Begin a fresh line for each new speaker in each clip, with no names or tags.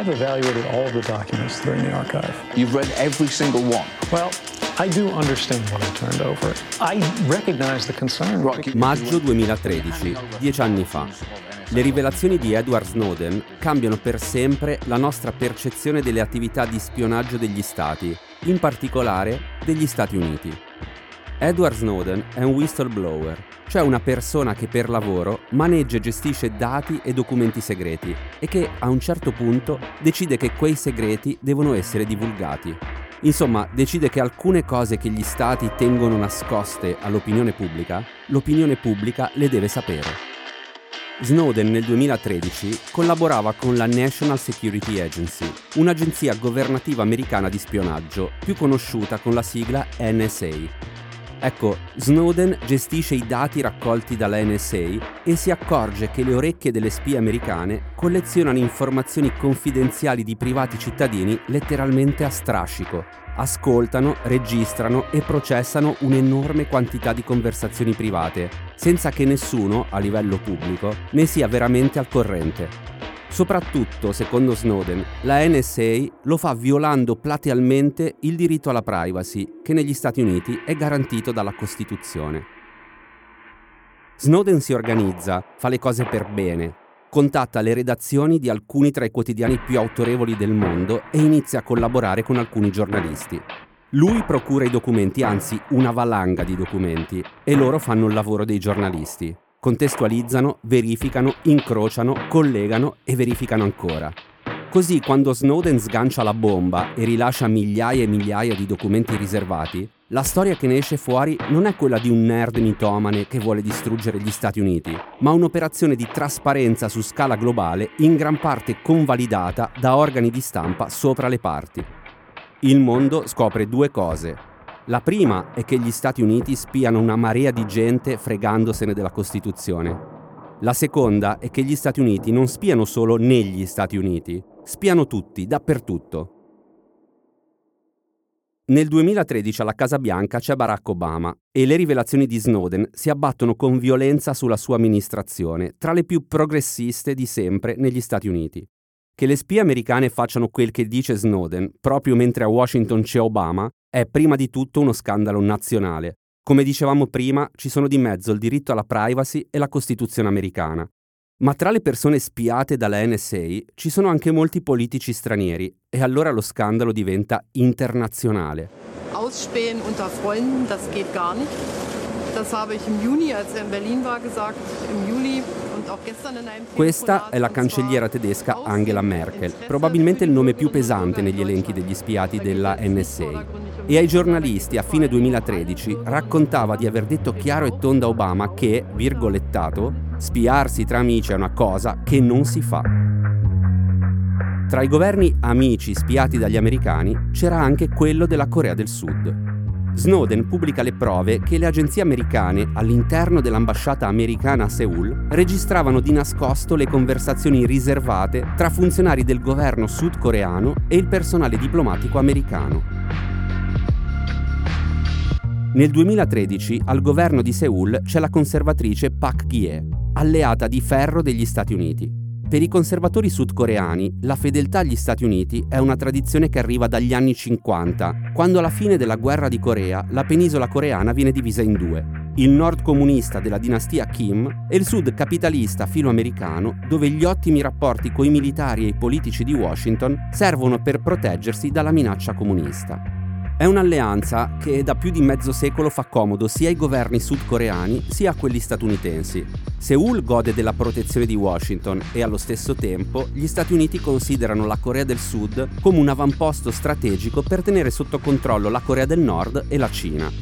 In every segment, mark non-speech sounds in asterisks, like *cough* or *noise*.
I've evaluated all the documents that are in the archive.
You've read every single one?
Well, I do understand what I turned over. I recognize the concern.
Maggio 2013, dieci anni fa. Le rivelazioni di Edward Snowden cambiano per sempre la nostra percezione delle attività di spionaggio degli Stati, in particolare degli Stati Uniti. Edward Snowden è un whistleblower, cioè una persona che per lavoro maneggia e gestisce dati e documenti segreti e che a un certo punto decide che quei segreti devono essere divulgati. Insomma, decide che alcune cose che gli stati tengono nascoste all'opinione pubblica, l'opinione pubblica le deve sapere. Snowden nel 2013 collaborava con la National Security Agency, un'agenzia governativa americana di spionaggio, più conosciuta con la sigla NSA. Ecco, Snowden gestisce i dati raccolti dalla NSA e si accorge che le orecchie delle spie americane collezionano informazioni confidenziali di privati cittadini letteralmente a strascico. Ascoltano, registrano e processano un'enorme quantità di conversazioni private, senza che nessuno, a livello pubblico, ne sia veramente al corrente. Soprattutto, secondo Snowden, la NSA lo fa violando platealmente il diritto alla privacy che negli Stati Uniti è garantito dalla Costituzione. Snowden si organizza, fa le cose per bene, contatta le redazioni di alcuni tra i quotidiani più autorevoli del mondo e inizia a collaborare con alcuni giornalisti. Lui procura i documenti, anzi una valanga di documenti, e loro fanno il lavoro dei giornalisti contestualizzano, verificano, incrociano, collegano e verificano ancora. Così quando Snowden sgancia la bomba e rilascia migliaia e migliaia di documenti riservati, la storia che ne esce fuori non è quella di un nerd mitomane che vuole distruggere gli Stati Uniti, ma un'operazione di trasparenza su scala globale in gran parte convalidata da organi di stampa sopra le parti. Il mondo scopre due cose. La prima è che gli Stati Uniti spiano una marea di gente fregandosene della Costituzione. La seconda è che gli Stati Uniti non spiano solo negli Stati Uniti, spiano tutti, dappertutto. Nel 2013 alla Casa Bianca c'è Barack Obama e le rivelazioni di Snowden si abbattono con violenza sulla sua amministrazione, tra le più progressiste di sempre negli Stati Uniti. Che le spie americane facciano quel che dice Snowden, proprio mentre a Washington c'è Obama, è prima di tutto uno scandalo nazionale. Come dicevamo prima, ci sono di mezzo il diritto alla privacy e la Costituzione americana. Ma tra le persone spiate dalla NSA ci sono anche molti politici stranieri e allora lo scandalo diventa internazionale. Ausspähen unter Freunden, das geht gar nicht. Das habe ich im Juni, als er in Berlin war, gesagt. Im Juli questa è la cancelliera tedesca Angela Merkel, probabilmente il nome più pesante negli elenchi degli spiati della NSA. E ai giornalisti a fine 2013 raccontava di aver detto chiaro e tondo a Obama che, virgolettato, spiarsi tra amici è una cosa che non si fa. Tra i governi amici spiati dagli americani c'era anche quello della Corea del Sud. Snowden pubblica le prove che le agenzie americane all'interno dell'ambasciata americana a Seoul registravano di nascosto le conversazioni riservate tra funzionari del governo sudcoreano e il personale diplomatico americano. Nel 2013 al governo di Seoul c'è la conservatrice Pak Gie, alleata di ferro degli Stati Uniti. Per i conservatori sudcoreani, la fedeltà agli Stati Uniti è una tradizione che arriva dagli anni 50, quando alla fine della guerra di Corea la penisola coreana viene divisa in due. Il nord comunista della dinastia Kim e il sud capitalista filoamericano, dove gli ottimi rapporti coi militari e i politici di Washington servono per proteggersi dalla minaccia comunista. È un'alleanza che da più di mezzo secolo fa comodo sia ai governi sudcoreani sia a quelli statunitensi. Seoul gode della protezione di Washington e allo stesso tempo gli Stati Uniti considerano la Corea del Sud come un avamposto strategico per tenere sotto controllo la Corea del Nord e la Cina.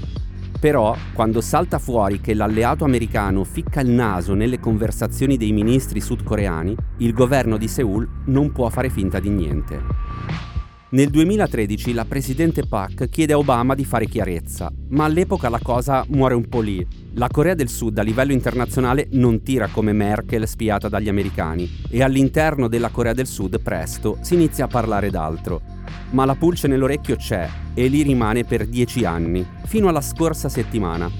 Però, quando salta fuori che l'alleato americano ficca il naso nelle conversazioni dei ministri sudcoreani, il governo di Seoul non può fare finta di niente. Nel 2013 la presidente Park chiede a Obama di fare chiarezza, ma all'epoca la cosa muore un po' lì. La Corea del Sud a livello internazionale non tira come Merkel spiata dagli americani e all'interno della Corea del Sud presto si inizia a parlare d'altro. Ma la pulce nell'orecchio c'è e lì rimane per dieci anni, fino alla scorsa settimana.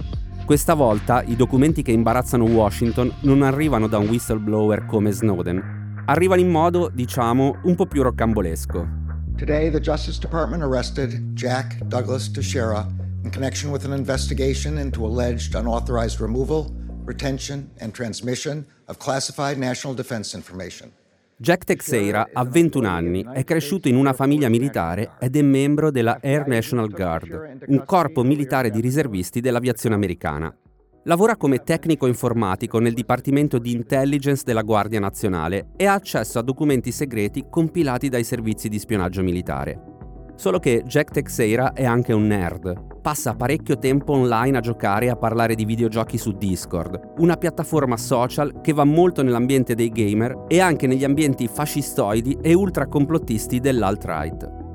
Questa volta i documenti che imbarazzano Washington non arrivano da un whistleblower come Snowden, arrivano in modo, diciamo, un po' più roccambolesco.
Today the Justice Department arrested Jack Douglas Teixeira in connection with an investigation into alleged unauthorized removal, retention and transmission of classified national defense information.
Jack Texeira ha 21 anni, è cresciuto in una famiglia militare ed è membro della Air National Guard, un corpo militare di riservisti dell'aviazione americana. Lavora come tecnico informatico nel Dipartimento di Intelligence della Guardia Nazionale e ha accesso a documenti segreti compilati dai servizi di spionaggio militare. Solo che Jack Texeira è anche un nerd. Passa parecchio tempo online a giocare e a parlare di videogiochi su Discord, una piattaforma social che va molto nell'ambiente dei gamer e anche negli ambienti fascistoidi e ultracomplotisti dell'alt-right.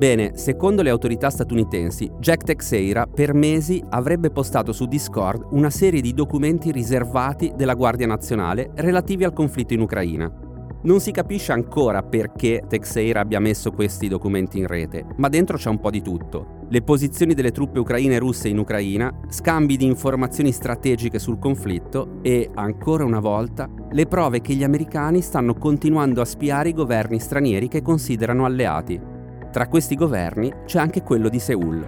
Bene, secondo le autorità statunitensi, Jack Texeira per mesi avrebbe postato su Discord una serie di documenti riservati della Guardia Nazionale relativi al conflitto in Ucraina. Non si capisce ancora perché Texeira abbia messo questi documenti in rete, ma dentro c'è un po' di tutto. Le posizioni delle truppe ucraine e russe in Ucraina, scambi di informazioni strategiche sul conflitto e, ancora una volta, le prove che gli americani stanno continuando a spiare i governi stranieri che considerano alleati. Tra questi governi c'è anche quello di Seoul.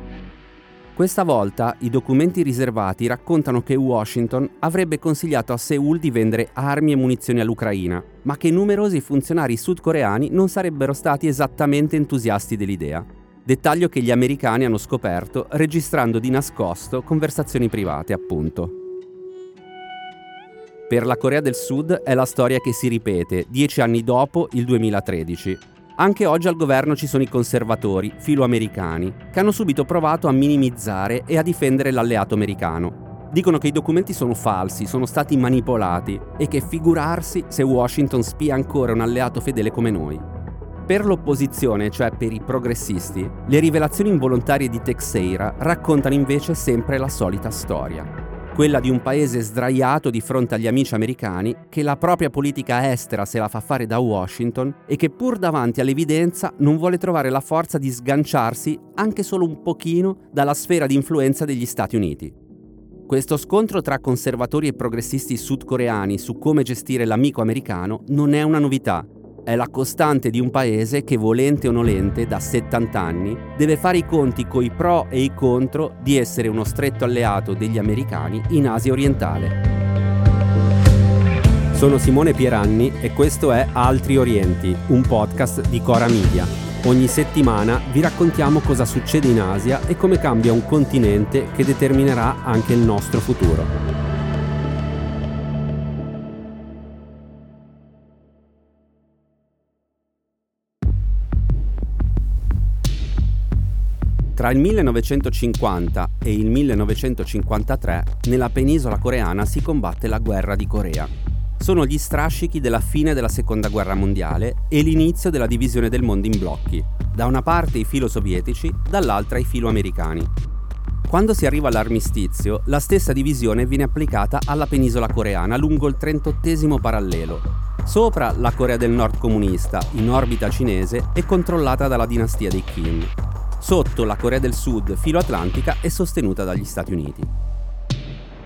Questa volta i documenti riservati raccontano che Washington avrebbe consigliato a Seoul di vendere armi e munizioni all'Ucraina, ma che numerosi funzionari sudcoreani non sarebbero stati esattamente entusiasti dell'idea. Dettaglio che gli americani hanno scoperto registrando di nascosto conversazioni private, appunto. Per la Corea del Sud è la storia che si ripete dieci anni dopo il 2013, anche oggi al governo ci sono i conservatori, filoamericani, che hanno subito provato a minimizzare e a difendere l'alleato americano. Dicono che i documenti sono falsi, sono stati manipolati e che figurarsi se Washington spia ancora un alleato fedele come noi. Per l'opposizione, cioè per i progressisti, le rivelazioni involontarie di Texeira raccontano invece sempre la solita storia quella di un paese sdraiato di fronte agli amici americani che la propria politica estera se la fa fare da Washington e che pur davanti all'evidenza non vuole trovare la forza di sganciarsi anche solo un pochino dalla sfera di influenza degli Stati Uniti. Questo scontro tra conservatori e progressisti sudcoreani su come gestire l'amico americano non è una novità è la costante di un paese che, volente o nolente, da 70 anni, deve fare i conti coi pro e i contro di essere uno stretto alleato degli americani in Asia orientale. Sono Simone Pieranni e questo è Altri Orienti, un podcast di Cora Media. Ogni settimana vi raccontiamo cosa succede in Asia e come cambia un continente che determinerà anche il nostro futuro. Tra il 1950 e il 1953 nella penisola coreana si combatte la guerra di Corea. Sono gli strascichi della fine della seconda guerra mondiale e l'inizio della divisione del mondo in blocchi, da una parte i filo sovietici, dall'altra i filo americani. Quando si arriva all'armistizio, la stessa divisione viene applicata alla penisola coreana lungo il 38 parallelo. Sopra la Corea del Nord comunista, in orbita cinese, è controllata dalla dinastia dei Kim, Sotto la Corea del Sud filo-atlantica è sostenuta dagli Stati Uniti.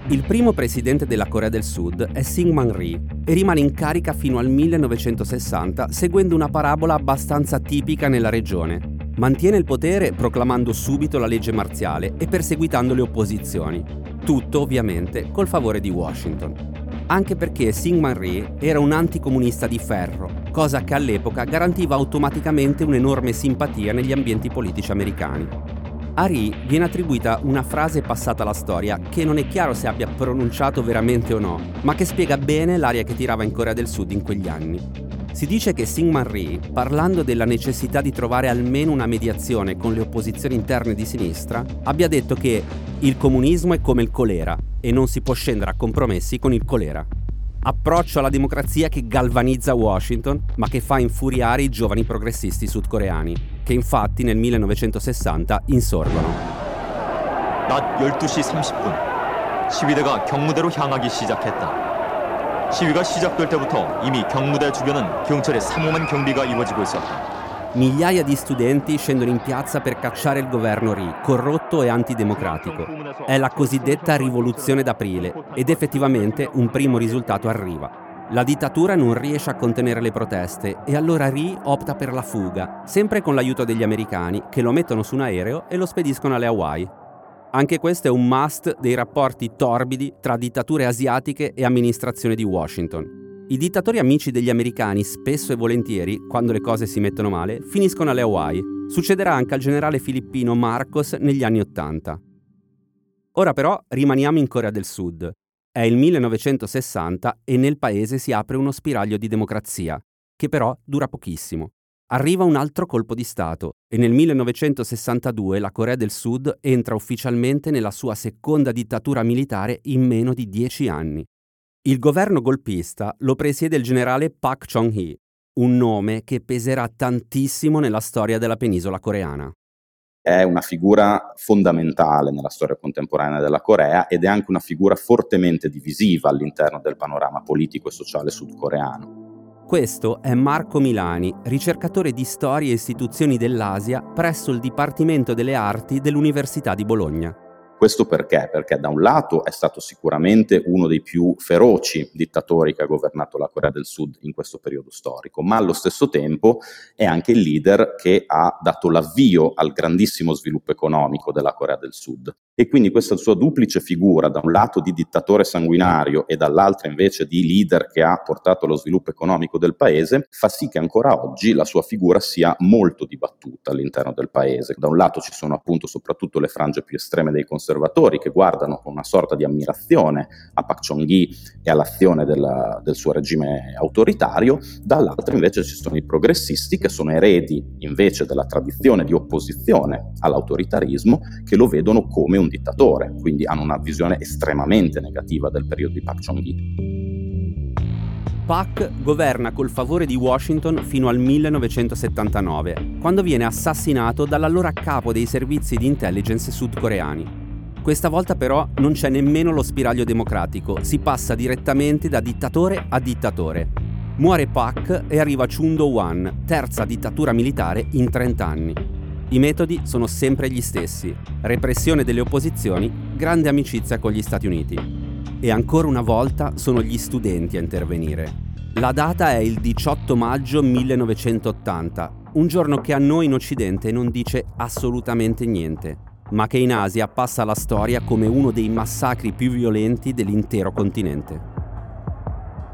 Il primo presidente della Corea del Sud è Syngman Rhee e rimane in carica fino al 1960 seguendo una parabola abbastanza tipica nella regione. Mantiene il potere proclamando subito la legge marziale e perseguitando le opposizioni. Tutto ovviamente col favore di Washington anche perché Syngman Rhee era un anticomunista di ferro, cosa che all'epoca garantiva automaticamente un'enorme simpatia negli ambienti politici americani. A Rhee viene attribuita una frase passata alla storia che non è chiaro se abbia pronunciato veramente o no, ma che spiega bene l'aria che tirava in Corea del Sud in quegli anni. Si dice che Syngman Rhee, parlando della necessità di trovare almeno una mediazione con le opposizioni interne di sinistra, abbia detto che il comunismo è come il colera e non si può scendere a compromessi con il colera. Approccio alla democrazia che galvanizza Washington, ma che fa infuriare i giovani progressisti sudcoreani, che infatti nel 1960 insorgono. 낮 12시 30분 시위대가 경무대로 향하기 시작했다. 시위가 시작될 때부터 이미 경무대 주변은 경찰의 삼엄한 경비가 이루어지고 있었다. Migliaia di studenti scendono in piazza per cacciare il governo Ri, corrotto e antidemocratico. È la cosiddetta rivoluzione d'aprile ed effettivamente un primo risultato arriva. La dittatura non riesce a contenere le proteste e allora Ri opta per la fuga, sempre con l'aiuto degli americani che lo mettono su un aereo e lo spediscono alle Hawaii. Anche questo è un must dei rapporti torbidi tra dittature asiatiche e amministrazione di Washington. I dittatori amici degli americani, spesso e volentieri, quando le cose si mettono male, finiscono alle Hawaii. Succederà anche al generale filippino Marcos negli anni Ottanta. Ora però rimaniamo in Corea del Sud. È il 1960 e nel paese si apre uno spiraglio di democrazia, che però dura pochissimo. Arriva un altro colpo di Stato e nel 1962 la Corea del Sud entra ufficialmente nella sua seconda dittatura militare in meno di dieci anni. Il governo golpista lo presiede il generale Pak Chung-hee, un nome che peserà tantissimo nella storia della penisola coreana
è una figura fondamentale nella storia contemporanea della Corea ed è anche una figura fortemente divisiva all'interno del panorama politico e sociale sudcoreano.
Questo è Marco Milani, ricercatore di storia e istituzioni dell'Asia presso il Dipartimento delle Arti dell'Università di Bologna.
Questo perché? Perché da un lato è stato sicuramente uno dei più feroci dittatori che ha governato la Corea del Sud in questo periodo storico, ma allo stesso tempo è anche il leader che ha dato l'avvio al grandissimo sviluppo economico della Corea del Sud. E quindi questa sua duplice figura, da un lato di dittatore sanguinario e dall'altro invece di leader che ha portato allo sviluppo economico del paese, fa sì che ancora oggi la sua figura sia molto dibattuta all'interno del paese. Da un lato ci sono appunto soprattutto le frange più estreme dei conservatori, che guardano con una sorta di ammirazione a Pak Chong-gi e all'azione della, del suo regime autoritario, dall'altra invece ci sono i progressisti che sono eredi invece della tradizione di opposizione all'autoritarismo che lo vedono come un dittatore, quindi hanno una visione estremamente negativa del periodo di Pak Chong-gi.
Pak governa col favore di Washington fino al 1979, quando viene assassinato dall'allora capo dei servizi di intelligence sudcoreani. Questa volta però non c'è nemmeno lo spiraglio democratico, si passa direttamente da dittatore a dittatore. Muore Pak e arriva Chun Do-wan, terza dittatura militare in 30 anni. I metodi sono sempre gli stessi. Repressione delle opposizioni, grande amicizia con gli Stati Uniti. E ancora una volta sono gli studenti a intervenire. La data è il 18 maggio 1980, un giorno che a noi in Occidente non dice assolutamente niente ma che in Asia passa alla storia come uno dei massacri più violenti dell'intero continente.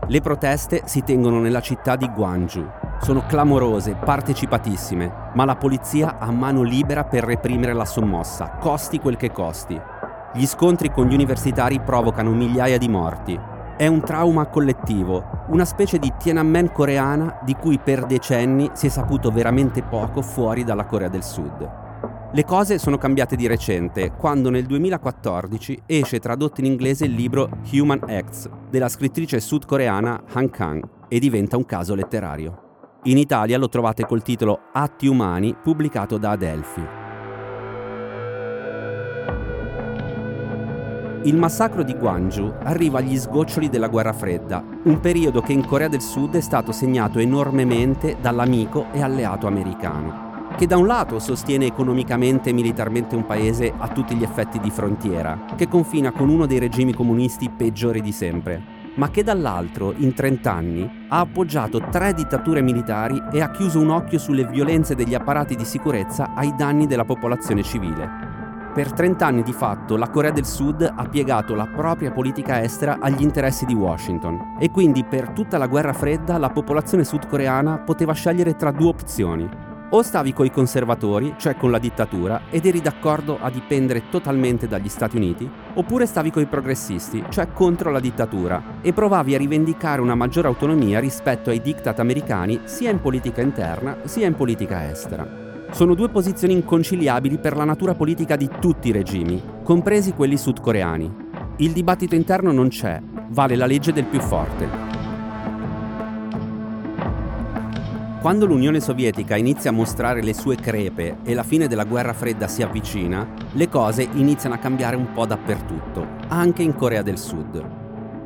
Le proteste si tengono nella città di Gwangju. Sono clamorose, partecipatissime, ma la polizia ha mano libera per reprimere la sommossa, costi quel che costi. Gli scontri con gli universitari provocano migliaia di morti. È un trauma collettivo, una specie di Tiananmen coreana di cui per decenni si è saputo veramente poco fuori dalla Corea del Sud. Le cose sono cambiate di recente, quando nel 2014 esce tradotto in inglese il libro Human Acts della scrittrice sudcoreana Han Kang e diventa un caso letterario. In Italia lo trovate col titolo Atti umani pubblicato da Adelphi. Il massacro di Gwangju arriva agli sgoccioli della guerra fredda, un periodo che in Corea del Sud è stato segnato enormemente dall'amico e alleato americano che da un lato sostiene economicamente e militarmente un paese a tutti gli effetti di frontiera, che confina con uno dei regimi comunisti peggiori di sempre, ma che dall'altro, in 30 anni, ha appoggiato tre dittature militari e ha chiuso un occhio sulle violenze degli apparati di sicurezza ai danni della popolazione civile. Per 30 anni di fatto la Corea del Sud ha piegato la propria politica estera agli interessi di Washington e quindi per tutta la guerra fredda la popolazione sudcoreana poteva scegliere tra due opzioni, o stavi coi conservatori, cioè con la dittatura, ed eri d'accordo a dipendere totalmente dagli Stati Uniti, oppure stavi coi progressisti, cioè contro la dittatura, e provavi a rivendicare una maggiore autonomia rispetto ai diktat americani sia in politica interna sia in politica estera. Sono due posizioni inconciliabili per la natura politica di tutti i regimi, compresi quelli sudcoreani. Il dibattito interno non c'è, vale la legge del più forte. Quando l'Unione Sovietica inizia a mostrare le sue crepe e la fine della guerra fredda si avvicina, le cose iniziano a cambiare un po' dappertutto, anche in Corea del Sud.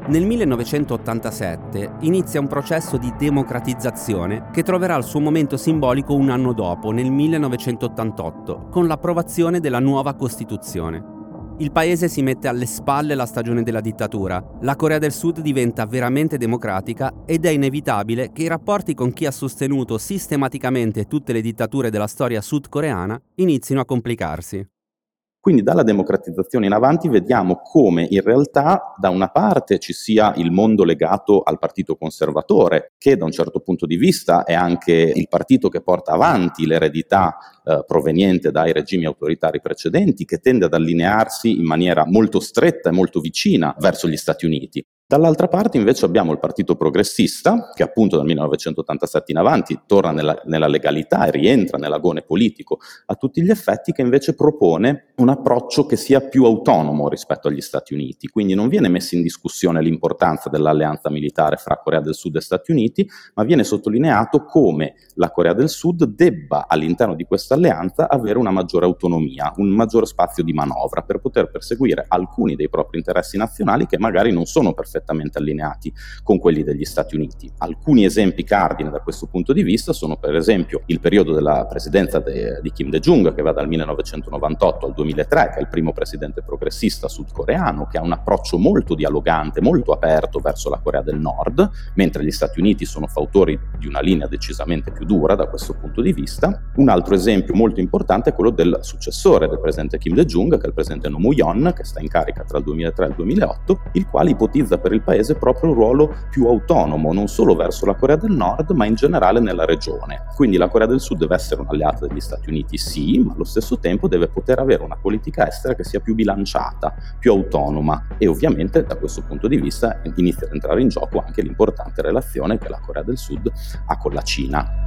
Nel 1987 inizia un processo di democratizzazione che troverà il suo momento simbolico un anno dopo, nel 1988, con l'approvazione della nuova Costituzione. Il paese si mette alle spalle la stagione della dittatura, la Corea del Sud diventa veramente democratica ed è inevitabile che i rapporti con chi ha sostenuto sistematicamente tutte le dittature della storia sudcoreana inizino a complicarsi.
Quindi dalla democratizzazione in avanti vediamo come in realtà da una parte ci sia il mondo legato al partito conservatore, che da un certo punto di vista è anche il partito che porta avanti l'eredità eh, proveniente dai regimi autoritari precedenti, che tende ad allinearsi in maniera molto stretta e molto vicina verso gli Stati Uniti. Dall'altra parte invece abbiamo il Partito Progressista, che appunto dal 1987 in avanti torna nella, nella, legalità e rientra nell'agone politico a tutti gli effetti, che invece propone un approccio che sia più autonomo rispetto agli Stati Uniti. Quindi non viene messa in discussione l'importanza dell'alleanza militare fra Corea del Sud e Stati Uniti, ma viene sottolineato come la Corea del Sud debba all'interno di questa alleanza avere una maggiore autonomia, un maggiore spazio di manovra per poter perseguire alcuni dei propri interessi nazionali che magari non sono perfettamente perfettamente allineati con quelli degli Stati Uniti. Alcuni esempi cardine da questo punto di vista sono per esempio il periodo della presidenza de, di Kim Dae-jung che va dal 1998 al 2003, che è il primo presidente progressista sudcoreano, che ha un approccio molto dialogante, molto aperto verso la Corea del Nord, mentre gli Stati Uniti sono fautori di una linea decisamente più dura da questo punto di vista. Un altro esempio molto importante è quello del successore del presidente Kim Dae-jung, che è il presidente Nomu Yon, che sta in carica tra il 2003 e il 2008, il quale ipotizza per il paese proprio un ruolo più autonomo, non solo verso la Corea del Nord, ma in generale nella regione. Quindi la Corea del Sud deve essere un'alleata degli Stati Uniti, sì, ma allo stesso tempo deve poter avere una politica estera che sia più bilanciata, più autonoma e ovviamente da questo punto di vista inizia ad entrare in gioco anche l'importante relazione che la Corea del Sud ha con la Cina.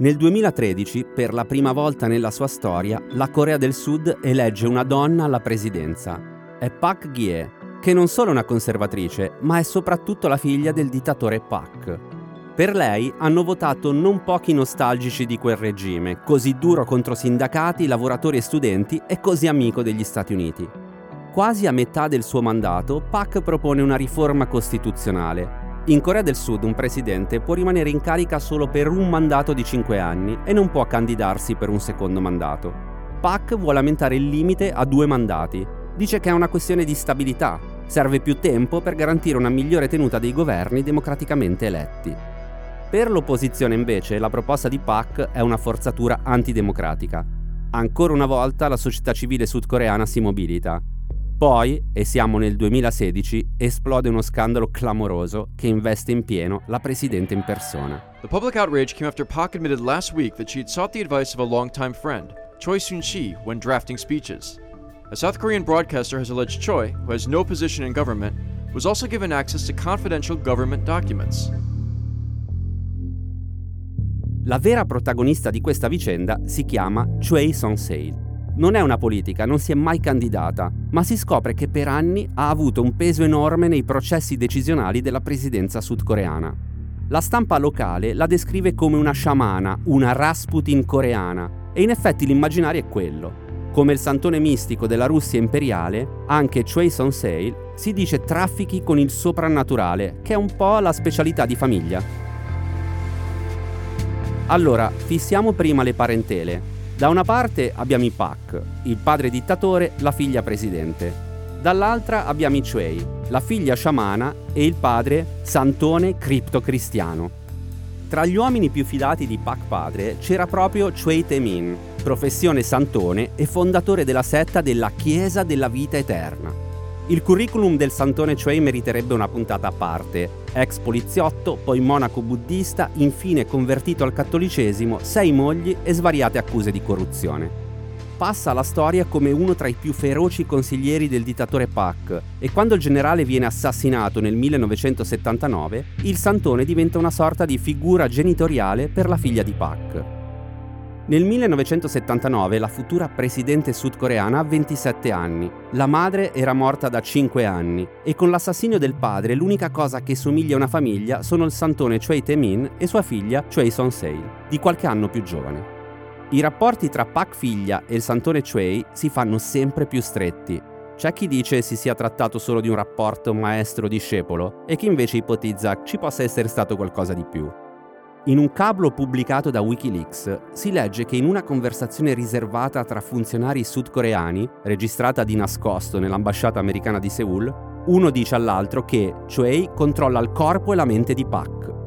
Nel 2013, per la prima volta nella sua storia, la Corea del Sud elegge una donna alla presidenza. È Park Gie, che non solo è una conservatrice, ma è soprattutto la figlia del dittatore Pak. Per lei hanno votato non pochi nostalgici di quel regime, così duro contro sindacati, lavoratori e studenti e così amico degli Stati Uniti. Quasi a metà del suo mandato, Pak propone una riforma costituzionale. In Corea del Sud un presidente può rimanere in carica solo per un mandato di 5 anni e non può candidarsi per un secondo mandato. Pak vuole aumentare il limite a due mandati. Dice che è una questione di stabilità, Serve più tempo per garantire una migliore tenuta dei governi democraticamente eletti. Per l'opposizione invece la proposta di Pak è una forzatura antidemocratica. Ancora una volta la società civile sudcoreana si mobilita. Poi, e siamo nel 2016, esplode uno scandalo clamoroso che investe in pieno la presidente in persona.
The public outrage came after Pak admitted last week that she had sought the advice of a longtime friend, Choi Soon-chi, when drafting speeches. A South Korean broadcaster has alleged Choi, who has no position in government, was also given access to confidential government documents.
La vera protagonista di questa vicenda si chiama Choi Song-seil. Non è una politica, non si è mai candidata, ma si scopre che per anni ha avuto un peso enorme nei processi decisionali della presidenza sudcoreana. La stampa locale la descrive come una sciamana, una Rasputin coreana, e in effetti l'immaginario è quello. Come il santone mistico della Russia imperiale, anche Choi Son-seil si dice traffichi con il soprannaturale, che è un po' la specialità di famiglia. Allora, fissiamo prima le parentele. Da una parte abbiamo i Pak, il padre dittatore, la figlia presidente. Dall'altra abbiamo i Choi, la figlia sciamana e il padre santone criptocristiano. Tra gli uomini più fidati di Pak padre c'era proprio Choi Tae-min, professione santone e fondatore della setta della Chiesa della Vita Eterna. Il curriculum del santone Choi meriterebbe una puntata a parte. Ex poliziotto, poi monaco buddista, infine convertito al cattolicesimo, sei mogli e svariate accuse di corruzione. Passa alla storia come uno tra i più feroci consiglieri del dittatore Pak e quando il generale viene assassinato nel 1979, il santone diventa una sorta di figura genitoriale per la figlia di Pak. Nel 1979 la futura presidente sudcoreana ha 27 anni. La madre era morta da 5 anni e con l'assassinio del padre l'unica cosa che somiglia a una famiglia sono il santone Choi Tae-min e sua figlia Choi Son-seil, di qualche anno più giovane. I rapporti tra Pak figlia e il santone Choi si fanno sempre più stretti. C'è chi dice si sia trattato solo di un rapporto maestro-discepolo e chi invece ipotizza ci possa essere stato qualcosa di più. In un cablo pubblicato da Wikileaks si legge che in una conversazione riservata tra funzionari sudcoreani, registrata di nascosto nell'ambasciata americana di Seoul, uno dice all'altro che Choi controlla il corpo e la mente di Pak.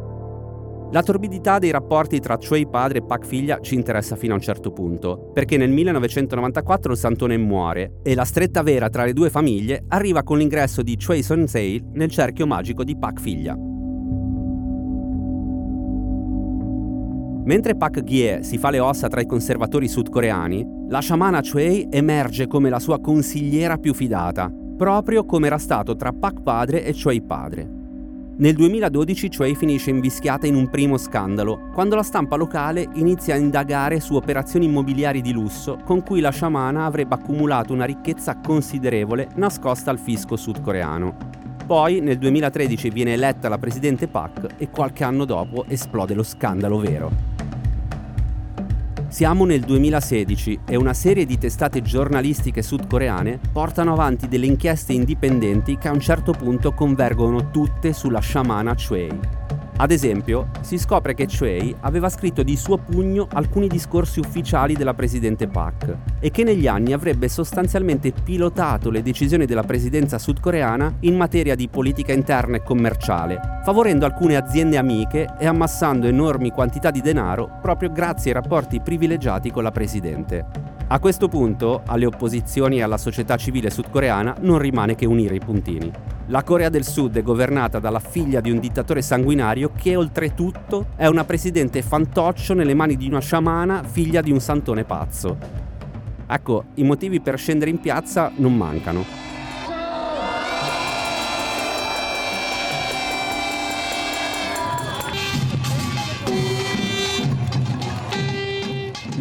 La torbidità dei rapporti tra Choi padre e Pak figlia ci interessa fino a un certo punto, perché nel 1994 il santone muore e la stretta vera tra le due famiglie arriva con l'ingresso di Choi Sonsei nel cerchio magico di Pak figlia. Mentre Pak Gie si fa le ossa tra i conservatori sudcoreani, la sciamana Choi emerge come la sua consigliera più fidata, proprio come era stato tra Pak padre e Choi padre. Nel 2012 Choi finisce invischiata in un primo scandalo, quando la stampa locale inizia a indagare su operazioni immobiliari di lusso con cui la sciamana avrebbe accumulato una ricchezza considerevole nascosta al fisco sudcoreano. Poi nel 2013 viene eletta la presidente Pak e qualche anno dopo esplode lo scandalo vero. Siamo nel 2016 e una serie di testate giornalistiche sudcoreane portano avanti delle inchieste indipendenti che a un certo punto convergono tutte sulla sciamana Choi. Ad esempio, si scopre che Choi aveva scritto di suo pugno alcuni discorsi ufficiali della presidente Park e che negli anni avrebbe sostanzialmente pilotato le decisioni della presidenza sudcoreana in materia di politica interna e commerciale, favorendo alcune aziende amiche e ammassando enormi quantità di denaro proprio grazie ai rapporti privilegiati con la presidente. A questo punto, alle opposizioni e alla società civile sudcoreana non rimane che unire i puntini. La Corea del Sud è governata dalla figlia di un dittatore sanguinario che oltretutto è una presidente fantoccio nelle mani di una sciamana figlia di un santone pazzo. Ecco, i motivi per scendere in piazza non mancano.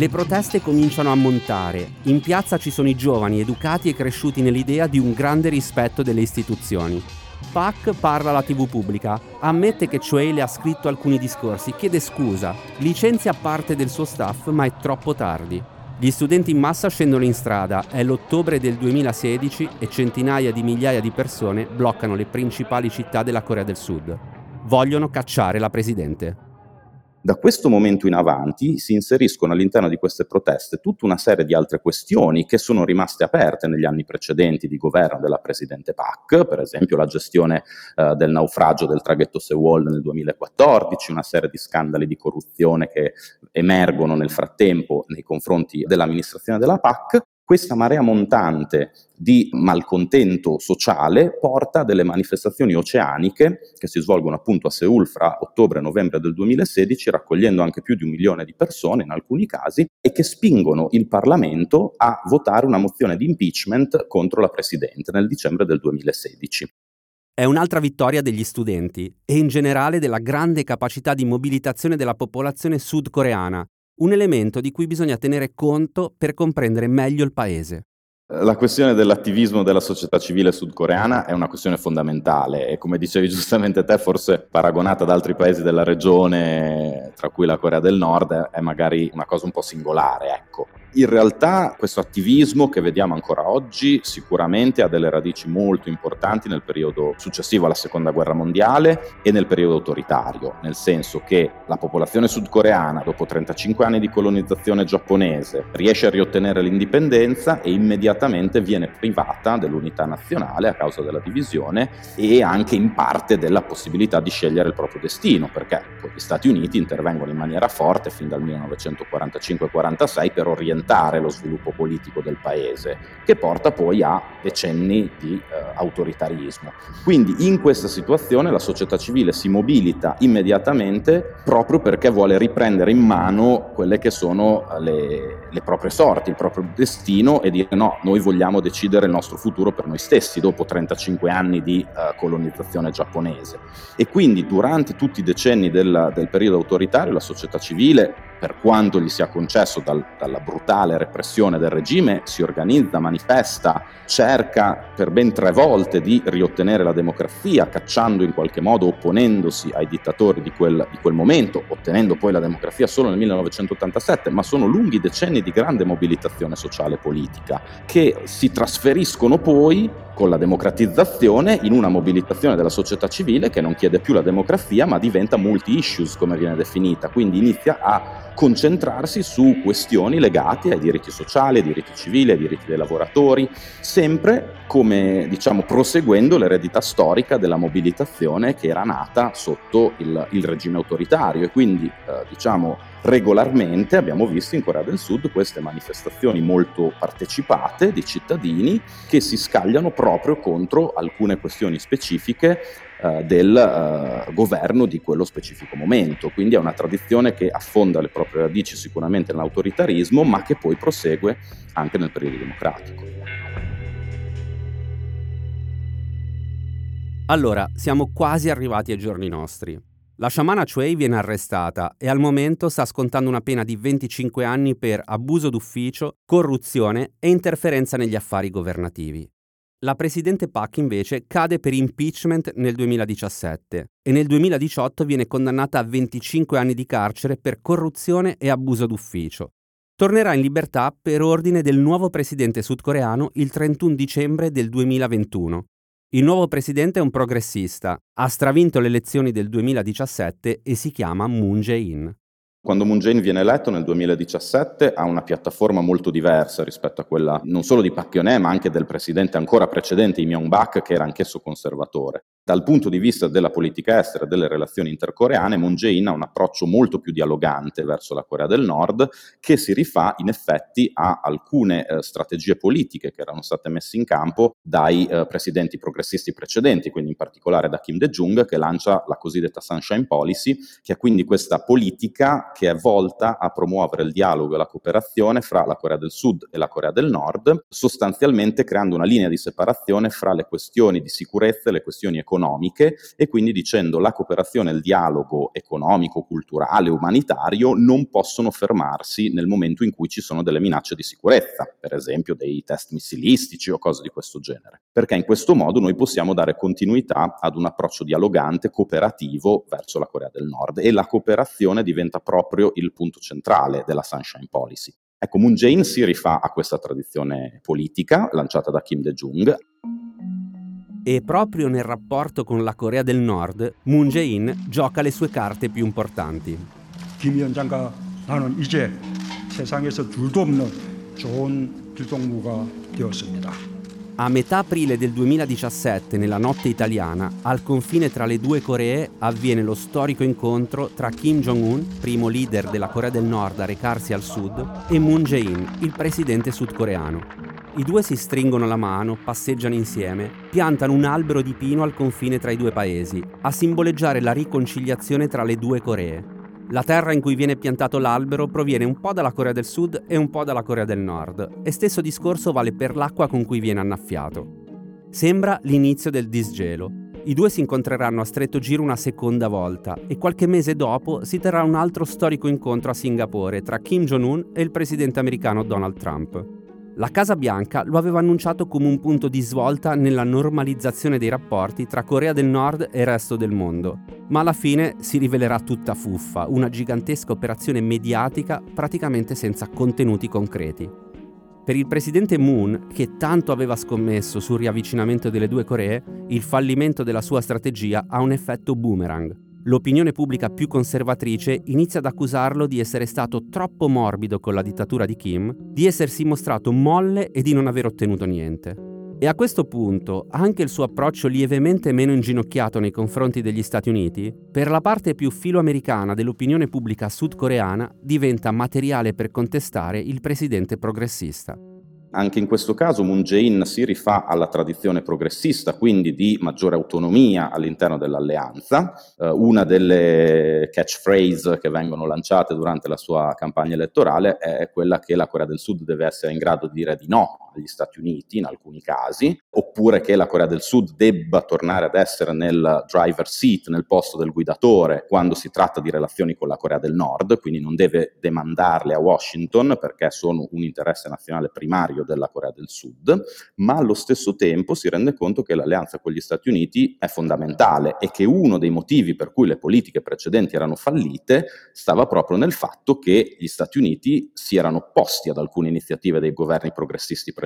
Le proteste cominciano a montare. In piazza ci sono i giovani educati e cresciuti nell'idea di un grande rispetto delle istituzioni. Pak parla alla TV pubblica, ammette che Choi le ha scritto alcuni discorsi, chiede scusa, licenzia parte del suo staff, ma è troppo tardi. Gli studenti in massa scendono in strada, è l'ottobre del 2016 e centinaia di migliaia di persone bloccano le principali città della Corea del Sud. Vogliono cacciare la presidente.
Da questo momento in avanti si inseriscono all'interno di queste proteste tutta una serie di altre questioni che sono rimaste aperte negli anni precedenti di governo della Presidente Pak, per esempio la gestione eh, del naufragio del traghetto Sewol nel 2014, una serie di scandali di corruzione che emergono nel frattempo nei confronti dell'amministrazione della PAC questa marea montante di malcontento sociale porta a delle manifestazioni oceaniche che si svolgono appunto a Seul fra ottobre e novembre del 2016, raccogliendo anche più di un milione di persone in alcuni casi, e che spingono il Parlamento a votare una mozione di impeachment contro la Presidente nel dicembre del 2016.
È un'altra vittoria degli studenti e in generale della grande capacità di mobilitazione della popolazione sudcoreana, un elemento di cui bisogna tenere conto per comprendere meglio il paese.
La questione dell'attivismo della società civile sudcoreana è una questione fondamentale e come dicevi *laughs* giustamente te, forse paragonata ad altri paesi della regione, tra cui la Corea del Nord, è magari una cosa un po' singolare, ecco. In realtà questo attivismo che vediamo ancora oggi sicuramente ha delle radici molto importanti nel periodo successivo alla seconda guerra mondiale e nel periodo autoritario, nel senso che la popolazione sudcoreana dopo 35 anni di colonizzazione giapponese riesce a riottenere l'indipendenza e immediatamente viene privata dell'unità nazionale a causa della divisione e anche in parte della possibilità di scegliere il proprio destino, perché gli Stati Uniti intervengono in maniera forte fin dal 1945-46 per orientare rallentare lo sviluppo politico del paese, che porta poi a decenni di eh, autoritarismo. Quindi in questa situazione la società civile si mobilita immediatamente proprio perché vuole riprendere in mano quelle che sono eh, le, le proprie sorti, il proprio destino e dire no, noi vogliamo decidere il nostro futuro per noi stessi dopo 35 anni di uh, colonizzazione giapponese. E quindi durante tutti i decenni del, del periodo autoritario la società civile per quanto gli sia concesso dal, dalla brutale repressione del regime, si organizza, manifesta, cerca per ben tre volte di riottenere la democrazia, cacciando in qualche modo, opponendosi ai dittatori di quel, di quel momento, ottenendo poi la democrazia solo nel 1987, ma sono lunghi decenni di grande mobilitazione sociale e politica che si trasferiscono poi con la democratizzazione in una mobilitazione della società civile che non chiede più la democrazia ma diventa multi-issues come viene definita, quindi inizia a concentrarsi su questioni legate ai diritti sociali, ai diritti civili, ai diritti dei lavoratori, sempre come diciamo proseguendo l'eredità storica della mobilitazione che era nata sotto il, il regime autoritario. E quindi eh, diciamo regolarmente abbiamo visto in Corea del Sud queste manifestazioni molto partecipate di cittadini che si scagliano proprio contro alcune questioni specifiche eh, del eh, governo di quello specifico momento. Quindi è una tradizione che affonda le proprie radici sicuramente nell'autoritarismo, ma che poi prosegue anche nel periodo democratico.
Allora, siamo quasi arrivati ai giorni nostri. La sciamana Chue viene arrestata e al momento sta scontando una pena di 25 anni per abuso d'ufficio, corruzione e interferenza negli affari governativi. La presidente Pak invece cade per impeachment nel 2017 e nel 2018 viene condannata a 25 anni di carcere per corruzione e abuso d'ufficio. Tornerà in libertà per ordine del nuovo presidente sudcoreano il 31 dicembre del 2021. Il nuovo presidente è un progressista, ha stravinto le elezioni del 2017 e si chiama Moon Jae-in.
Quando Moon Jae viene eletto nel 2017 ha una piattaforma molto diversa rispetto a quella non solo di Park Geun-hye ma anche del presidente ancora precedente, Im Myung-bak, che era anch'esso conservatore. Dal punto di vista della politica estera e delle relazioni intercoreane, Moon Jae-in ha un approccio molto più dialogante verso la Corea del Nord, che si rifà in effetti a alcune eh, strategie politiche che erano state messe in campo dai eh, presidenti progressisti precedenti, quindi in particolare da Kim Dae-jung, che lancia la cosiddetta Sunshine Policy, che è quindi questa politica che è volta a promuovere il dialogo e la cooperazione fra la Corea del Sud e la Corea del Nord, sostanzialmente creando una linea di separazione fra le questioni di sicurezza e le questioni economiche economiche e quindi dicendo la cooperazione il dialogo economico, culturale, umanitario non possono fermarsi nel momento in cui ci sono delle minacce di sicurezza, per esempio dei test missilistici o cose di questo genere, perché in questo modo noi possiamo dare continuità ad un approccio dialogante, cooperativo verso la Corea del Nord e la cooperazione diventa proprio il punto centrale della Sunshine Policy. Ecco, Moon Jae-in si rifà a questa tradizione politica lanciata da Kim Dae-jung
e proprio nel rapporto con la Corea del Nord, Moon Jae-in gioca le sue carte più importanti. 김 위원장과 나는 이제 세상에서 둘도 없는 좋은 주동무가 되었습니다. A metà aprile del 2017, nella notte italiana, al confine tra le due Coree avviene lo storico incontro tra Kim Jong-un, primo leader della Corea del Nord a recarsi al sud, e Moon Jae-in, il presidente sudcoreano. I due si stringono la mano, passeggiano insieme, piantano un albero di pino al confine tra i due paesi, a simboleggiare la riconciliazione tra le due Coree. La terra in cui viene piantato l'albero proviene un po' dalla Corea del Sud e un po' dalla Corea del Nord, e stesso discorso vale per l'acqua con cui viene annaffiato. Sembra l'inizio del disgelo. I due si incontreranno a stretto giro una seconda volta e qualche mese dopo si terrà un altro storico incontro a Singapore tra Kim Jong-un e il presidente americano Donald Trump. La Casa Bianca lo aveva annunciato come un punto di svolta nella normalizzazione dei rapporti tra Corea del Nord e il resto del mondo, ma alla fine si rivelerà tutta fuffa, una gigantesca operazione mediatica praticamente senza contenuti concreti. Per il presidente Moon, che tanto aveva scommesso sul riavvicinamento delle due Coree, il fallimento della sua strategia ha un effetto boomerang l'opinione pubblica più conservatrice inizia ad accusarlo di essere stato troppo morbido con la dittatura di Kim, di essersi mostrato molle e di non aver ottenuto niente. E a questo punto anche il suo approccio lievemente meno inginocchiato nei confronti degli Stati Uniti, per la parte più filoamericana dell'opinione pubblica sudcoreana, diventa materiale per contestare il presidente progressista.
Anche in questo caso Moon Jae-in si rifà alla tradizione progressista, quindi di maggiore autonomia all'interno dell'alleanza. Eh, una delle catchphrase che vengono lanciate durante la sua campagna elettorale è quella che la Corea del Sud deve essere in grado di dire di no agli Stati Uniti in alcuni casi, oppure che la Corea del Sud debba tornare ad essere nel driver seat, nel posto del guidatore, quando si tratta di relazioni con la Corea del Nord, quindi non deve demandarle a Washington perché sono un interesse nazionale primario della Corea del Sud, ma allo stesso tempo si rende conto che l'alleanza con gli Stati Uniti è fondamentale e che uno dei motivi per cui le politiche precedenti erano fallite stava proprio nel fatto che gli Stati Uniti si erano opposti ad alcune iniziative dei governi progressisti precedenti.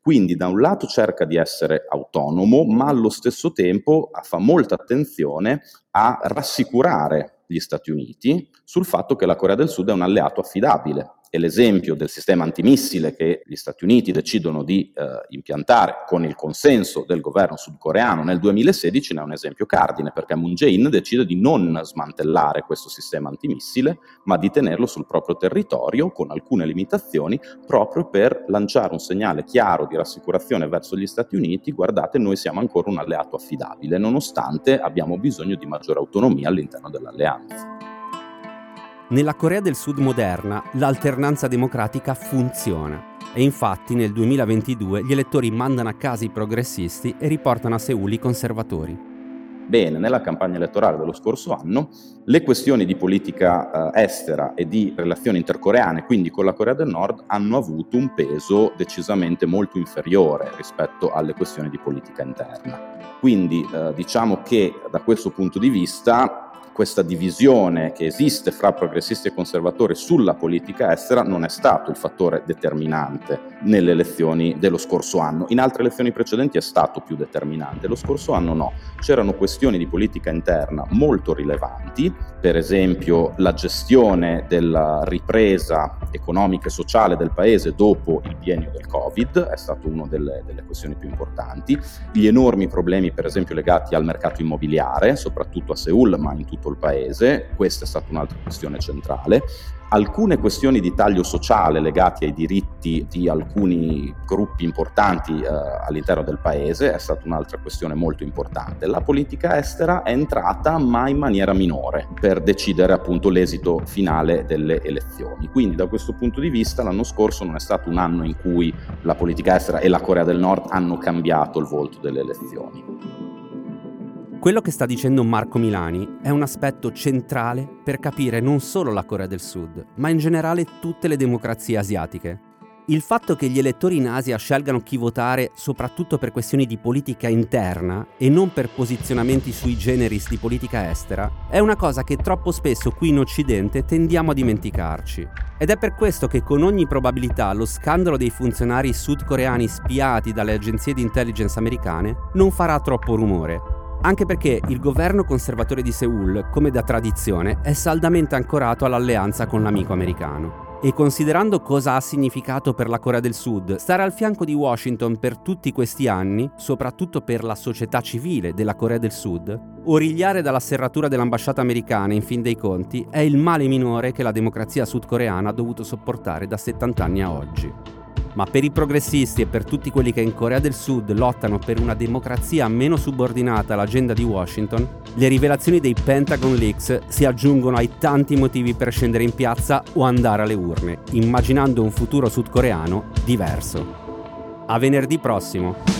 Quindi da un lato cerca di essere autonomo, ma allo stesso tempo fa molta attenzione a rassicurare gli Stati Uniti sul fatto che la Corea del Sud è un alleato affidabile e l'esempio del sistema antimissile che gli Stati Uniti decidono di eh, impiantare con il consenso del governo sudcoreano nel 2016 ne è un esempio cardine perché Moon Jae-in decide di non smantellare questo sistema antimissile ma di tenerlo sul proprio territorio con alcune limitazioni proprio per lanciare un segnale chiaro di rassicurazione verso gli Stati Uniti guardate noi siamo ancora un alleato affidabile nonostante abbiamo bisogno di maggiore autonomia all'interno dell'alleanza.
Nella Corea del Sud moderna l'alternanza democratica funziona e infatti nel 2022 gli elettori mandano a casa i progressisti e riportano a Seul i conservatori.
Bene, nella campagna elettorale dello scorso anno le questioni di politica eh, estera e di relazioni intercoreane, quindi con la Corea del Nord, hanno avuto un peso decisamente molto inferiore rispetto alle questioni di politica interna. Quindi eh, diciamo che da questo punto di vista questa divisione che esiste fra progressisti e conservatori sulla politica estera non è stato il fattore determinante nelle elezioni dello scorso anno. In altre elezioni precedenti è stato più determinante, lo scorso anno no. C'erano questioni di politica interna molto rilevanti, per esempio la gestione della ripresa economica e sociale del paese dopo il biennio del Covid è stata una delle, delle questioni più importanti, gli enormi problemi per esempio legati al mercato immobiliare, soprattutto a Seoul ma in tutto il paese, questa è stata un'altra questione centrale. Alcune questioni di taglio sociale legate ai diritti di alcuni gruppi importanti eh, all'interno del paese è stata un'altra questione molto importante. La politica estera è entrata ma in maniera minore per decidere appunto l'esito finale delle elezioni. Quindi da questo punto di vista l'anno scorso non è stato un anno in cui la politica estera e la Corea del Nord hanno cambiato il volto delle elezioni.
Quello che sta dicendo Marco Milani è un aspetto centrale per capire non solo la Corea del Sud, ma in generale tutte le democrazie asiatiche. Il fatto che gli elettori in Asia scelgano chi votare soprattutto per questioni di politica interna e non per posizionamenti sui generis di politica estera è una cosa che troppo spesso qui in Occidente tendiamo a dimenticarci. Ed è per questo che con ogni probabilità lo scandalo dei funzionari sudcoreani spiati dalle agenzie di intelligence americane non farà troppo rumore anche perché il governo conservatore di Seoul, come da tradizione, è saldamente ancorato all'alleanza con l'amico americano. E considerando cosa ha significato per la Corea del Sud stare al fianco di Washington per tutti questi anni, soprattutto per la società civile della Corea del Sud, origliare dalla serratura dell'ambasciata americana in fin dei conti è il male minore che la democrazia sudcoreana ha dovuto sopportare da 70 anni a oggi. Ma per i progressisti e per tutti quelli che in Corea del Sud lottano per una democrazia meno subordinata all'agenda di Washington, le rivelazioni dei Pentagon Leaks si aggiungono ai tanti motivi per scendere in piazza o andare alle urne, immaginando un futuro sudcoreano diverso. A venerdì prossimo!